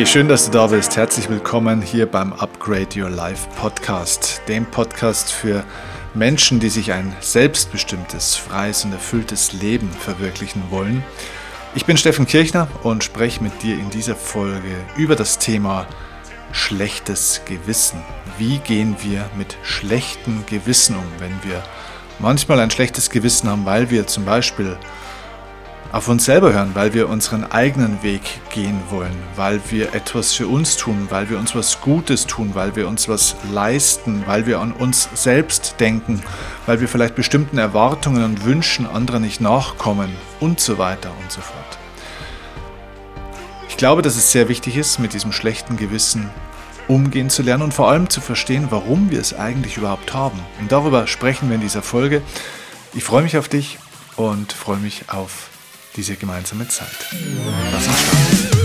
Hey, schön, dass du da bist. Herzlich willkommen hier beim Upgrade Your Life Podcast, dem Podcast für Menschen, die sich ein selbstbestimmtes, freies und erfülltes Leben verwirklichen wollen. Ich bin Steffen Kirchner und spreche mit dir in dieser Folge über das Thema schlechtes Gewissen. Wie gehen wir mit schlechtem Gewissen um, wenn wir manchmal ein schlechtes Gewissen haben, weil wir zum Beispiel auf uns selber hören, weil wir unseren eigenen Weg gehen wollen, weil wir etwas für uns tun, weil wir uns was Gutes tun, weil wir uns was leisten, weil wir an uns selbst denken, weil wir vielleicht bestimmten Erwartungen und Wünschen anderer nicht nachkommen und so weiter und so fort. Ich glaube, dass es sehr wichtig ist, mit diesem schlechten Gewissen umgehen zu lernen und vor allem zu verstehen, warum wir es eigentlich überhaupt haben. Und darüber sprechen wir in dieser Folge. Ich freue mich auf dich und freue mich auf diese gemeinsame Zeit. Lass uns starten.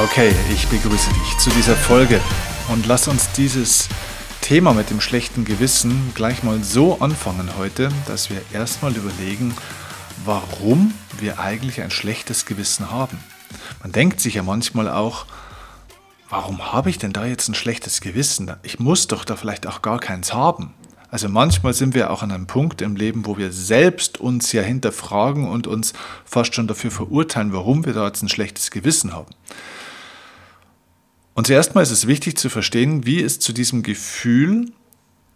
Okay, ich begrüße dich zu dieser Folge und lass uns dieses Thema mit dem schlechten Gewissen gleich mal so anfangen heute, dass wir erstmal überlegen, warum wir eigentlich ein schlechtes Gewissen haben. Man denkt sich ja manchmal auch, warum habe ich denn da jetzt ein schlechtes Gewissen? Ich muss doch da vielleicht auch gar keins haben. Also manchmal sind wir auch an einem Punkt im Leben, wo wir selbst uns ja hinterfragen und uns fast schon dafür verurteilen, warum wir da jetzt ein schlechtes Gewissen haben. Und zuerst mal ist es wichtig zu verstehen, wie es zu diesem Gefühl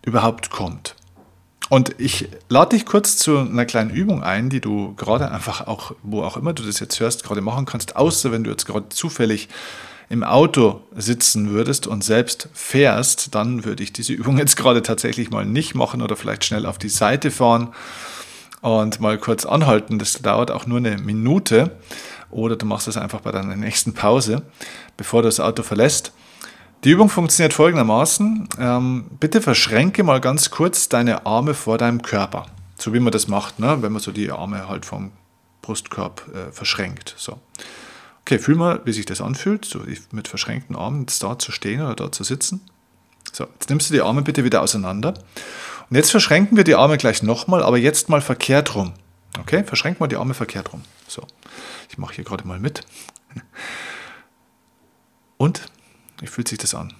überhaupt kommt. Und ich lade dich kurz zu einer kleinen Übung ein, die du gerade einfach auch, wo auch immer du das jetzt hörst, gerade machen kannst, außer wenn du jetzt gerade zufällig im Auto sitzen würdest und selbst fährst, dann würde ich diese Übung jetzt gerade tatsächlich mal nicht machen oder vielleicht schnell auf die Seite fahren und mal kurz anhalten. Das dauert auch nur eine Minute oder du machst es einfach bei deiner nächsten Pause, bevor du das Auto verlässt. Die Übung funktioniert folgendermaßen. Ähm, bitte verschränke mal ganz kurz deine Arme vor deinem Körper. So wie man das macht, ne? wenn man so die Arme halt vom Brustkorb äh, verschränkt. So. Okay, fühl mal, wie sich das anfühlt, so mit verschränkten Armen jetzt da zu stehen oder da zu sitzen. So, jetzt nimmst du die Arme bitte wieder auseinander. Und jetzt verschränken wir die Arme gleich nochmal, aber jetzt mal verkehrt rum. Okay, verschränk mal die Arme verkehrt rum. So. Ich mache hier gerade mal mit. Und? Wie fühlt sich das an?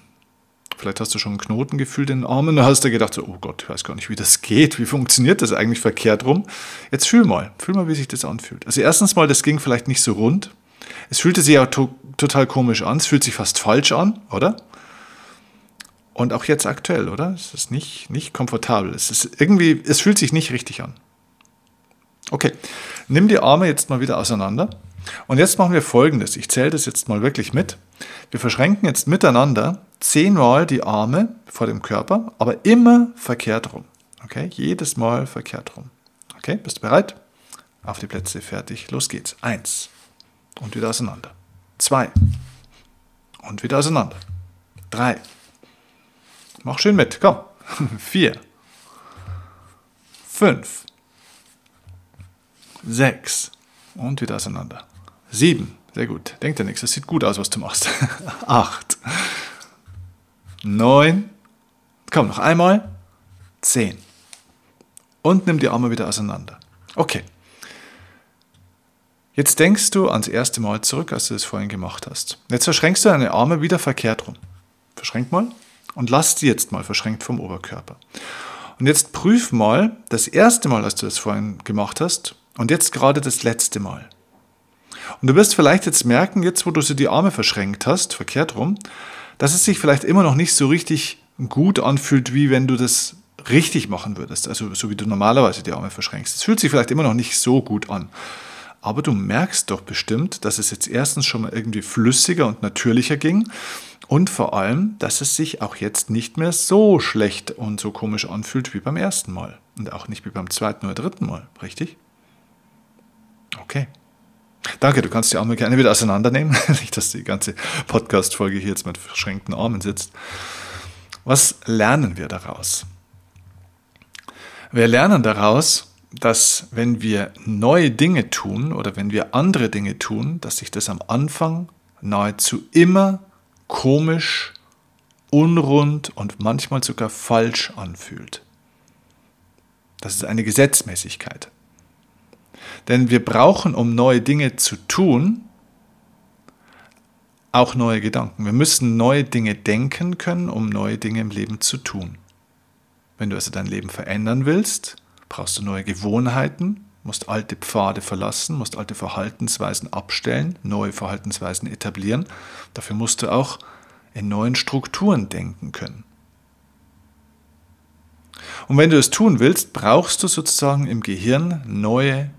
Vielleicht hast du schon einen Knoten gefühlt in den Armen und hast du gedacht, so, oh Gott, ich weiß gar nicht, wie das geht. Wie funktioniert das eigentlich verkehrt rum? Jetzt fühl mal, fühl mal, wie sich das anfühlt. Also erstens mal, das ging vielleicht nicht so rund. Es fühlte sich ja to total komisch an. Es fühlt sich fast falsch an, oder? Und auch jetzt aktuell, oder? Es ist nicht, nicht komfortabel. Es ist irgendwie, es fühlt sich nicht richtig an. Okay, nimm die Arme jetzt mal wieder auseinander. Und jetzt machen wir folgendes. Ich zähle das jetzt mal wirklich mit. Wir verschränken jetzt miteinander zehnmal die Arme vor dem Körper, aber immer verkehrt rum. Okay, jedes Mal verkehrt rum. Okay, bist du bereit? Auf die Plätze, fertig, los geht's. Eins. Und wieder auseinander. Zwei. Und wieder auseinander. Drei. Mach schön mit, komm. Vier. Fünf sechs und wieder auseinander. Sieben, sehr gut. Denkt dir nichts, das sieht gut aus, was du machst. Acht, neun, komm noch einmal, zehn. Und nimm die Arme wieder auseinander. Okay. Jetzt denkst du ans erste Mal zurück, als du es vorhin gemacht hast. Jetzt verschränkst du deine Arme wieder verkehrt rum. Verschränk mal und lass die jetzt mal verschränkt vom Oberkörper. Und jetzt prüf mal das erste Mal, als du das vorhin gemacht hast, und jetzt gerade das letzte Mal. Und du wirst vielleicht jetzt merken, jetzt wo du so die Arme verschränkt hast, verkehrt rum, dass es sich vielleicht immer noch nicht so richtig gut anfühlt, wie wenn du das richtig machen würdest, also so wie du normalerweise die Arme verschränkst. Es fühlt sich vielleicht immer noch nicht so gut an. Aber du merkst doch bestimmt, dass es jetzt erstens schon mal irgendwie flüssiger und natürlicher ging und vor allem, dass es sich auch jetzt nicht mehr so schlecht und so komisch anfühlt wie beim ersten Mal und auch nicht wie beim zweiten oder dritten Mal, richtig? Okay. Danke, du kannst die Arme gerne wieder auseinandernehmen. Nicht, dass die ganze Podcast-Folge hier jetzt mit verschränkten Armen sitzt. Was lernen wir daraus? Wir lernen daraus, dass wenn wir neue Dinge tun oder wenn wir andere Dinge tun, dass sich das am Anfang nahezu immer komisch, unrund und manchmal sogar falsch anfühlt. Das ist eine Gesetzmäßigkeit. Denn wir brauchen, um neue Dinge zu tun, auch neue Gedanken. Wir müssen neue Dinge denken können, um neue Dinge im Leben zu tun. Wenn du also dein Leben verändern willst, brauchst du neue Gewohnheiten, musst alte Pfade verlassen, musst alte Verhaltensweisen abstellen, neue Verhaltensweisen etablieren. Dafür musst du auch in neuen Strukturen denken können. Und wenn du es tun willst, brauchst du sozusagen im Gehirn neue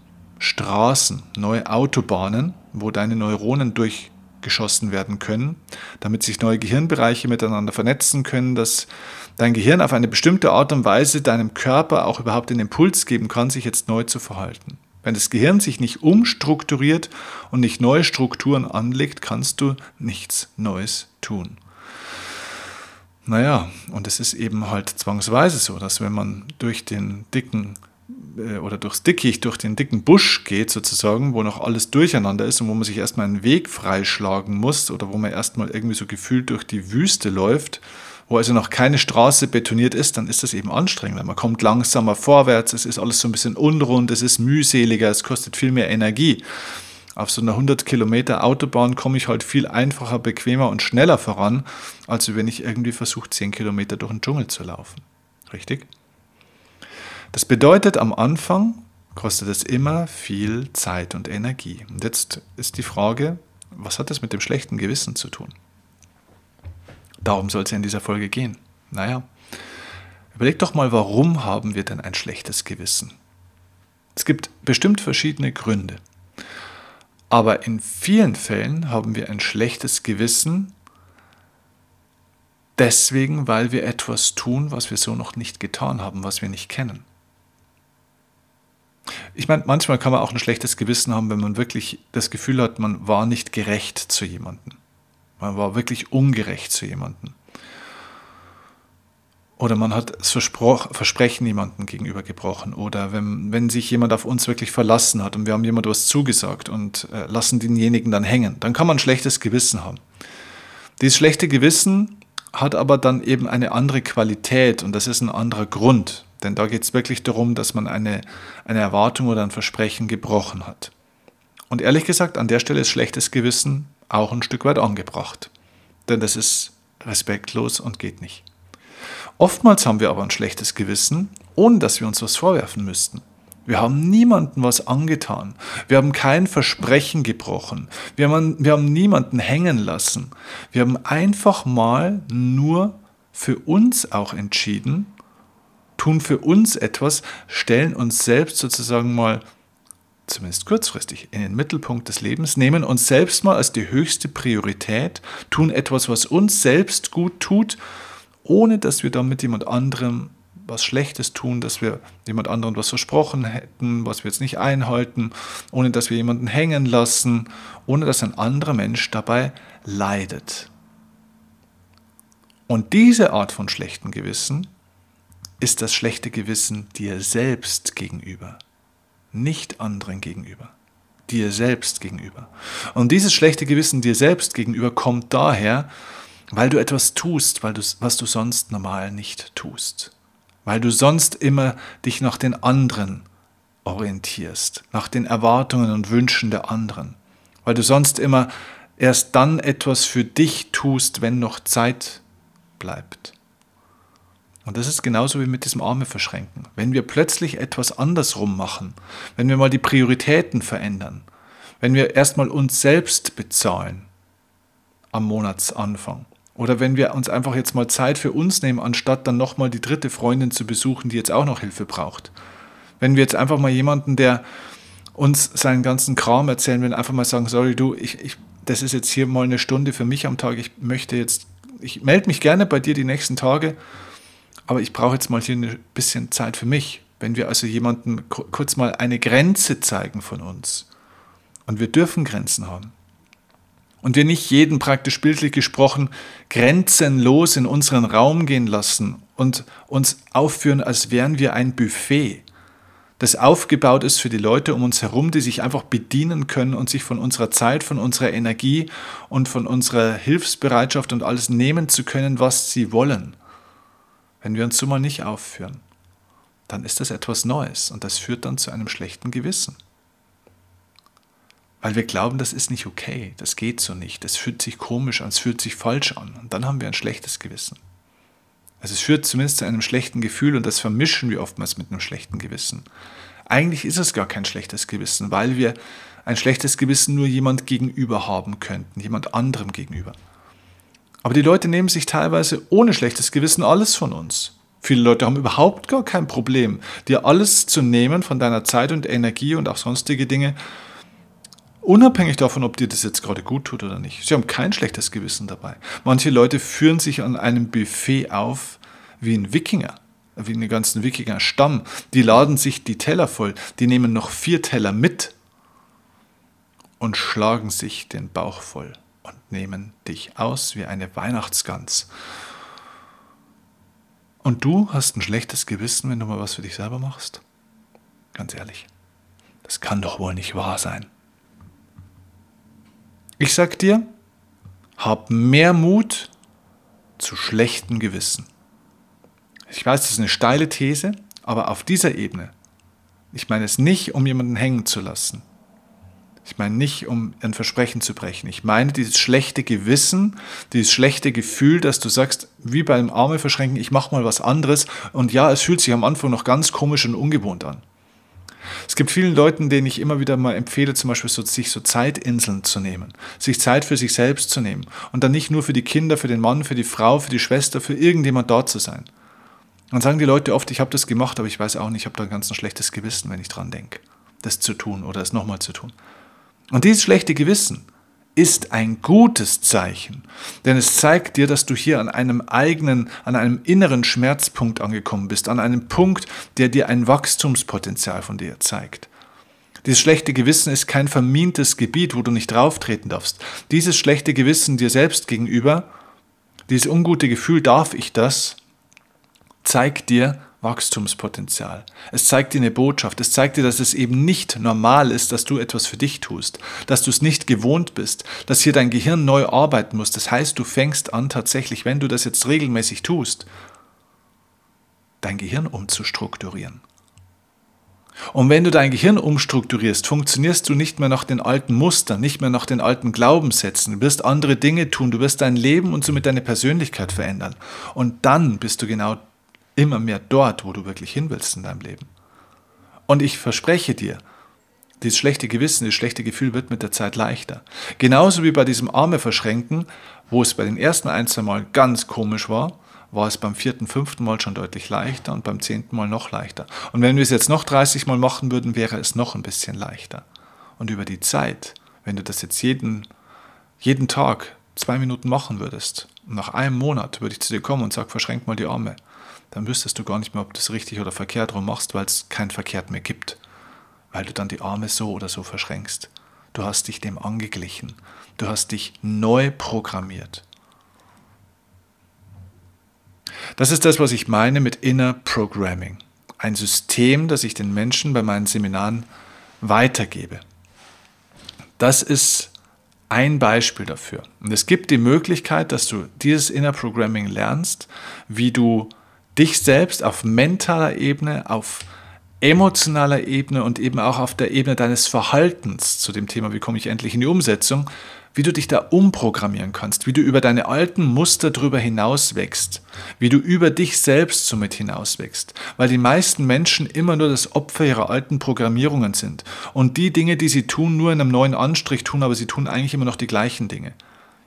Straßen, neue Autobahnen, wo deine Neuronen durchgeschossen werden können, damit sich neue Gehirnbereiche miteinander vernetzen können, dass dein Gehirn auf eine bestimmte Art und Weise deinem Körper auch überhaupt den Impuls geben kann, sich jetzt neu zu verhalten. Wenn das Gehirn sich nicht umstrukturiert und nicht neue Strukturen anlegt, kannst du nichts Neues tun. Naja, und es ist eben halt zwangsweise so, dass wenn man durch den dicken oder durchs Dickicht, durch den dicken Busch geht sozusagen, wo noch alles durcheinander ist und wo man sich erstmal einen Weg freischlagen muss oder wo man erstmal irgendwie so gefühlt durch die Wüste läuft, wo also noch keine Straße betoniert ist, dann ist das eben anstrengender. Man kommt langsamer vorwärts, es ist alles so ein bisschen unrund, es ist mühseliger, es kostet viel mehr Energie. Auf so einer 100 Kilometer Autobahn komme ich halt viel einfacher, bequemer und schneller voran, als wenn ich irgendwie versuche, 10 Kilometer durch den Dschungel zu laufen. Richtig? Das bedeutet, am Anfang kostet es immer viel Zeit und Energie. Und jetzt ist die Frage, was hat das mit dem schlechten Gewissen zu tun? Darum soll es ja in dieser Folge gehen. Naja, überleg doch mal, warum haben wir denn ein schlechtes Gewissen? Es gibt bestimmt verschiedene Gründe. Aber in vielen Fällen haben wir ein schlechtes Gewissen deswegen, weil wir etwas tun, was wir so noch nicht getan haben, was wir nicht kennen. Ich meine, manchmal kann man auch ein schlechtes Gewissen haben, wenn man wirklich das Gefühl hat, man war nicht gerecht zu jemandem. Man war wirklich ungerecht zu jemandem. Oder man hat das Versprechen jemandem gegenüber gebrochen. Oder wenn, wenn sich jemand auf uns wirklich verlassen hat und wir haben jemand was zugesagt und äh, lassen denjenigen dann hängen, dann kann man ein schlechtes Gewissen haben. Dieses schlechte Gewissen hat aber dann eben eine andere Qualität und das ist ein anderer Grund. Denn da geht es wirklich darum, dass man eine, eine Erwartung oder ein Versprechen gebrochen hat. Und ehrlich gesagt, an der Stelle ist schlechtes Gewissen auch ein Stück weit angebracht. Denn das ist respektlos und geht nicht. Oftmals haben wir aber ein schlechtes Gewissen, ohne dass wir uns was vorwerfen müssten. Wir haben niemandem was angetan. Wir haben kein Versprechen gebrochen. Wir haben, wir haben niemanden hängen lassen. Wir haben einfach mal nur für uns auch entschieden, tun für uns etwas, stellen uns selbst sozusagen mal, zumindest kurzfristig, in den Mittelpunkt des Lebens, nehmen uns selbst mal als die höchste Priorität, tun etwas, was uns selbst gut tut ohne dass wir damit jemand anderem was Schlechtes tun, dass wir jemand anderem was versprochen hätten, was wir jetzt nicht einhalten, ohne dass wir jemanden hängen lassen, ohne dass ein anderer Mensch dabei leidet. Und diese Art von schlechtem Gewissen ist das schlechte Gewissen dir selbst gegenüber, nicht anderen gegenüber, dir selbst gegenüber. Und dieses schlechte Gewissen dir selbst gegenüber kommt daher, weil du etwas tust, weil du, was du sonst normal nicht tust, weil du sonst immer dich nach den anderen orientierst, nach den Erwartungen und Wünschen der anderen, weil du sonst immer erst dann etwas für dich tust, wenn noch Zeit bleibt. Und das ist genauso wie mit diesem Arme verschränken. Wenn wir plötzlich etwas andersrum machen, wenn wir mal die Prioritäten verändern, wenn wir erstmal uns selbst bezahlen am Monatsanfang, oder wenn wir uns einfach jetzt mal Zeit für uns nehmen, anstatt dann nochmal die dritte Freundin zu besuchen, die jetzt auch noch Hilfe braucht. Wenn wir jetzt einfach mal jemanden, der uns seinen ganzen Kram erzählen will, einfach mal sagen, sorry du, ich, ich, das ist jetzt hier mal eine Stunde für mich am Tag, ich möchte jetzt, ich melde mich gerne bei dir die nächsten Tage, aber ich brauche jetzt mal hier ein bisschen Zeit für mich. Wenn wir also jemanden kurz mal eine Grenze zeigen von uns. Und wir dürfen Grenzen haben und wir nicht jeden praktisch bildlich gesprochen grenzenlos in unseren Raum gehen lassen, und uns aufführen, als wären wir ein Buffet, das aufgebaut ist für die Leute um uns herum, die sich einfach bedienen können und sich von unserer Zeit, von unserer Energie und von unserer Hilfsbereitschaft und alles nehmen zu können, was sie wollen. Wenn wir uns so mal nicht aufführen, dann ist das etwas Neues und das führt dann zu einem schlechten Gewissen. Weil wir glauben, das ist nicht okay, das geht so nicht, das fühlt sich komisch an, es fühlt sich falsch an und dann haben wir ein schlechtes Gewissen. Also es führt zumindest zu einem schlechten Gefühl und das vermischen wir oftmals mit einem schlechten Gewissen. Eigentlich ist es gar kein schlechtes Gewissen, weil wir ein schlechtes Gewissen nur jemand gegenüber haben könnten, jemand anderem gegenüber. Aber die Leute nehmen sich teilweise ohne schlechtes Gewissen alles von uns. Viele Leute haben überhaupt gar kein Problem, dir alles zu nehmen von deiner Zeit und Energie und auch sonstige Dinge, unabhängig davon, ob dir das jetzt gerade gut tut oder nicht. Sie haben kein schlechtes Gewissen dabei. Manche Leute führen sich an einem Buffet auf wie ein Wikinger, wie einen ganzen Wikinger-Stamm. Die laden sich die Teller voll, die nehmen noch vier Teller mit und schlagen sich den Bauch voll und nehmen dich aus wie eine Weihnachtsgans. Und du hast ein schlechtes Gewissen, wenn du mal was für dich selber machst? Ganz ehrlich, das kann doch wohl nicht wahr sein. Ich sag dir, hab mehr Mut zu schlechten Gewissen. Ich weiß, das ist eine steile These, aber auf dieser Ebene, ich meine es nicht, um jemanden hängen zu lassen, ich meine nicht, um ein Versprechen zu brechen. Ich meine dieses schlechte Gewissen, dieses schlechte Gefühl, dass du sagst, wie beim Arme verschränken, ich mache mal was anderes. Und ja, es fühlt sich am Anfang noch ganz komisch und ungewohnt an. Es gibt vielen Leuten, denen ich immer wieder mal empfehle, zum Beispiel so, sich so Zeitinseln zu nehmen, sich Zeit für sich selbst zu nehmen und dann nicht nur für die Kinder, für den Mann, für die Frau, für die Schwester, für irgendjemand dort zu sein. Dann sagen die Leute oft, ich habe das gemacht, aber ich weiß auch nicht, ich habe da ein ganz ein schlechtes Gewissen, wenn ich dran denke, das zu tun oder es nochmal zu tun. Und dieses schlechte Gewissen ist ein gutes Zeichen, denn es zeigt dir, dass du hier an einem eigenen, an einem inneren Schmerzpunkt angekommen bist, an einem Punkt, der dir ein Wachstumspotenzial von dir zeigt. Dieses schlechte Gewissen ist kein vermintes Gebiet, wo du nicht drauftreten darfst. Dieses schlechte Gewissen dir selbst gegenüber, dieses ungute Gefühl, darf ich das, zeigt dir, Wachstumspotenzial. Es zeigt dir eine Botschaft. Es zeigt dir, dass es eben nicht normal ist, dass du etwas für dich tust, dass du es nicht gewohnt bist, dass hier dein Gehirn neu arbeiten muss. Das heißt, du fängst an tatsächlich, wenn du das jetzt regelmäßig tust, dein Gehirn umzustrukturieren. Und wenn du dein Gehirn umstrukturierst, funktionierst du nicht mehr nach den alten Mustern, nicht mehr nach den alten Glaubenssätzen. Du wirst andere Dinge tun, du wirst dein Leben und somit deine Persönlichkeit verändern. Und dann bist du genau immer mehr dort, wo du wirklich hin willst in deinem Leben. Und ich verspreche dir, dieses schlechte Gewissen, das schlechte Gefühl wird mit der Zeit leichter. Genauso wie bei diesem Arme verschränken, wo es bei den ersten ein, zwei Mal ganz komisch war, war es beim vierten, fünften Mal schon deutlich leichter und beim zehnten Mal noch leichter. Und wenn wir es jetzt noch 30 Mal machen würden, wäre es noch ein bisschen leichter. Und über die Zeit, wenn du das jetzt jeden, jeden Tag zwei Minuten machen würdest, nach einem Monat würde ich zu dir kommen und sage, verschränk mal die Arme dann wüsstest du gar nicht mehr, ob du es richtig oder verkehrt rum machst, weil es kein Verkehrt mehr gibt. Weil du dann die Arme so oder so verschränkst. Du hast dich dem angeglichen. Du hast dich neu programmiert. Das ist das, was ich meine mit Inner Programming. Ein System, das ich den Menschen bei meinen Seminaren weitergebe. Das ist ein Beispiel dafür. Und es gibt die Möglichkeit, dass du dieses Inner Programming lernst, wie du dich selbst auf mentaler Ebene, auf emotionaler Ebene und eben auch auf der Ebene deines Verhaltens zu dem Thema, wie komme ich endlich in die Umsetzung, wie du dich da umprogrammieren kannst, wie du über deine alten Muster drüber hinaus wächst, wie du über dich selbst somit hinaus wächst, weil die meisten Menschen immer nur das Opfer ihrer alten Programmierungen sind und die Dinge, die sie tun, nur in einem neuen Anstrich tun, aber sie tun eigentlich immer noch die gleichen Dinge.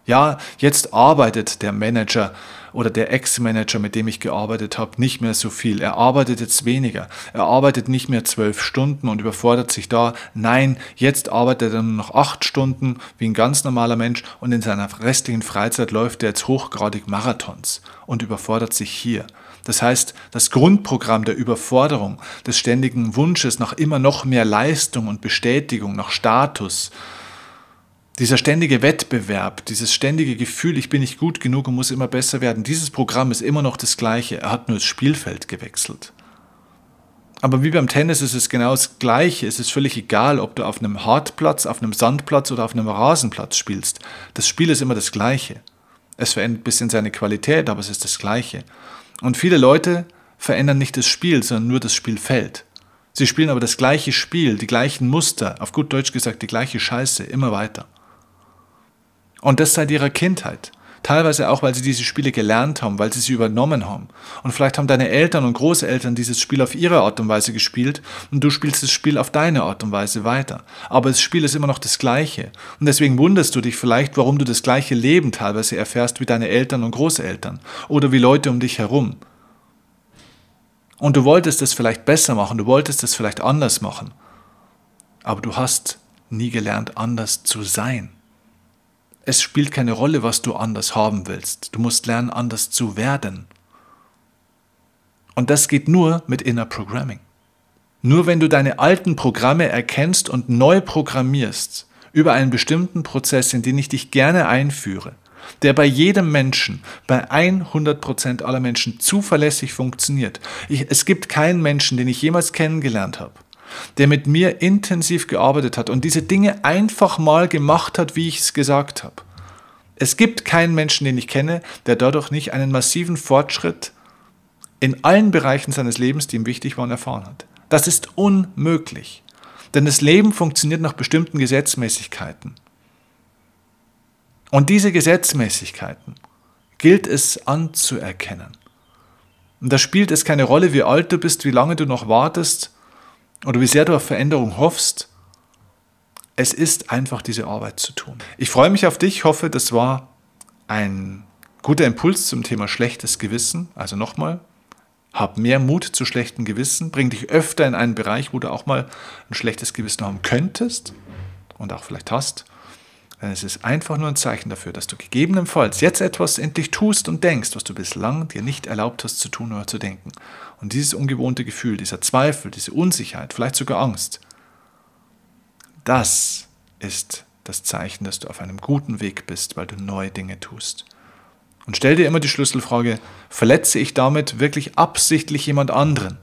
Ja, jetzt arbeitet der Manager oder der Ex-Manager, mit dem ich gearbeitet habe, nicht mehr so viel. Er arbeitet jetzt weniger. Er arbeitet nicht mehr zwölf Stunden und überfordert sich da. Nein, jetzt arbeitet er nur noch acht Stunden wie ein ganz normaler Mensch und in seiner restlichen Freizeit läuft er jetzt hochgradig Marathons und überfordert sich hier. Das heißt, das Grundprogramm der Überforderung, des ständigen Wunsches nach immer noch mehr Leistung und Bestätigung, nach Status, Dieser ständige Wettbewerb, dieses ständige Gefühl, ich bin nicht gut genug und muss immer besser werden, dieses Programm ist immer noch das gleiche, er hat nur das Spielfeld gewechselt. Aber wie beim Tennis ist es genau das Gleiche. Es ist völlig egal, ob du auf einem Hartplatz, auf einem Sandplatz oder auf einem Rasenplatz spielst. Das Spiel ist immer das Gleiche. Es verändert ein bisschen seine Qualität, aber es ist das Gleiche. Und viele Leute verändern nicht das Spiel, sondern nur das Spielfeld. Sie spielen aber das gleiche Spiel, die gleichen Muster, auf gut Deutsch gesagt, die gleiche Scheiße, immer weiter. Und das seit ihrer Kindheit. Teilweise auch, weil sie diese Spiele gelernt haben, weil sie sie übernommen haben. Und vielleicht haben deine Eltern und Großeltern dieses Spiel auf ihre Art und Weise gespielt und du spielst das Spiel auf deine Art und Weise weiter. Aber das Spiel ist immer noch das gleiche. Und deswegen wunderst du dich vielleicht, warum du das gleiche Leben teilweise erfährst wie deine Eltern und Großeltern oder wie Leute um dich herum. Und du wolltest es vielleicht besser machen, du wolltest es vielleicht anders machen. Aber du hast nie gelernt, anders zu sein. Es spielt keine Rolle, was du anders haben willst. Du musst lernen, anders zu werden. Und das geht nur mit Inner Programming. Nur wenn du deine alten Programme erkennst und neu programmierst über einen bestimmten Prozess, in den ich dich gerne einführe, der bei jedem Menschen, bei 100% aller Menschen zuverlässig funktioniert. Ich, es gibt keinen Menschen, den ich jemals kennengelernt habe, der mit mir intensiv gearbeitet hat und diese Dinge einfach mal gemacht hat, wie ich es gesagt habe. Es gibt keinen Menschen, den ich kenne, der dadurch nicht einen massiven Fortschritt in allen Bereichen seines Lebens, die ihm wichtig waren, erfahren hat. Das ist unmöglich. Denn das Leben funktioniert nach bestimmten Gesetzmäßigkeiten. Und diese Gesetzmäßigkeiten gilt es anzuerkennen. Und da spielt es keine Rolle, wie alt du bist, wie lange du noch wartest oder wie sehr du auf Veränderung hoffst. Es ist einfach diese Arbeit zu tun. Ich freue mich auf dich, hoffe, das war ein guter Impuls zum Thema schlechtes Gewissen. Also nochmal, hab mehr Mut zu schlechten Gewissen, bring dich öfter in einen Bereich, wo du auch mal ein schlechtes Gewissen haben könntest und auch vielleicht hast. Denn es ist einfach nur ein Zeichen dafür, dass du gegebenenfalls jetzt etwas endlich tust und denkst, was du bislang dir nicht erlaubt hast zu tun oder zu denken. Und dieses ungewohnte Gefühl, dieser Zweifel, diese Unsicherheit, vielleicht sogar Angst, das ist das Zeichen, dass du auf einem guten Weg bist, weil du neue Dinge tust. Und stell dir immer die Schlüsselfrage, verletze ich damit wirklich absichtlich jemand anderen?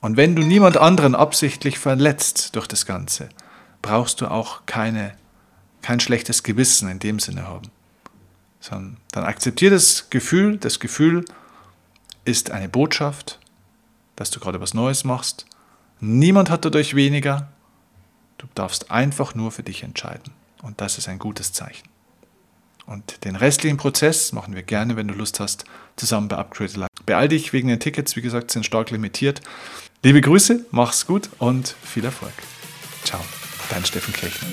Und wenn du niemand anderen absichtlich verletzt durch das Ganze, brauchst du auch keine, kein schlechtes Gewissen in dem Sinne haben. Sondern dann akzeptier das Gefühl, das Gefühl ist eine Botschaft, dass du gerade was Neues machst. Niemand hat dadurch weniger, Du darfst einfach nur für dich entscheiden. Und das ist ein gutes Zeichen. Und den restlichen Prozess machen wir gerne, wenn du Lust hast, zusammen bei Upgrade Live. Beeil dich wegen den Tickets, wie gesagt, sind stark limitiert. Liebe Grüße, mach's gut und viel Erfolg. Ciao, dein Steffen Kirchner.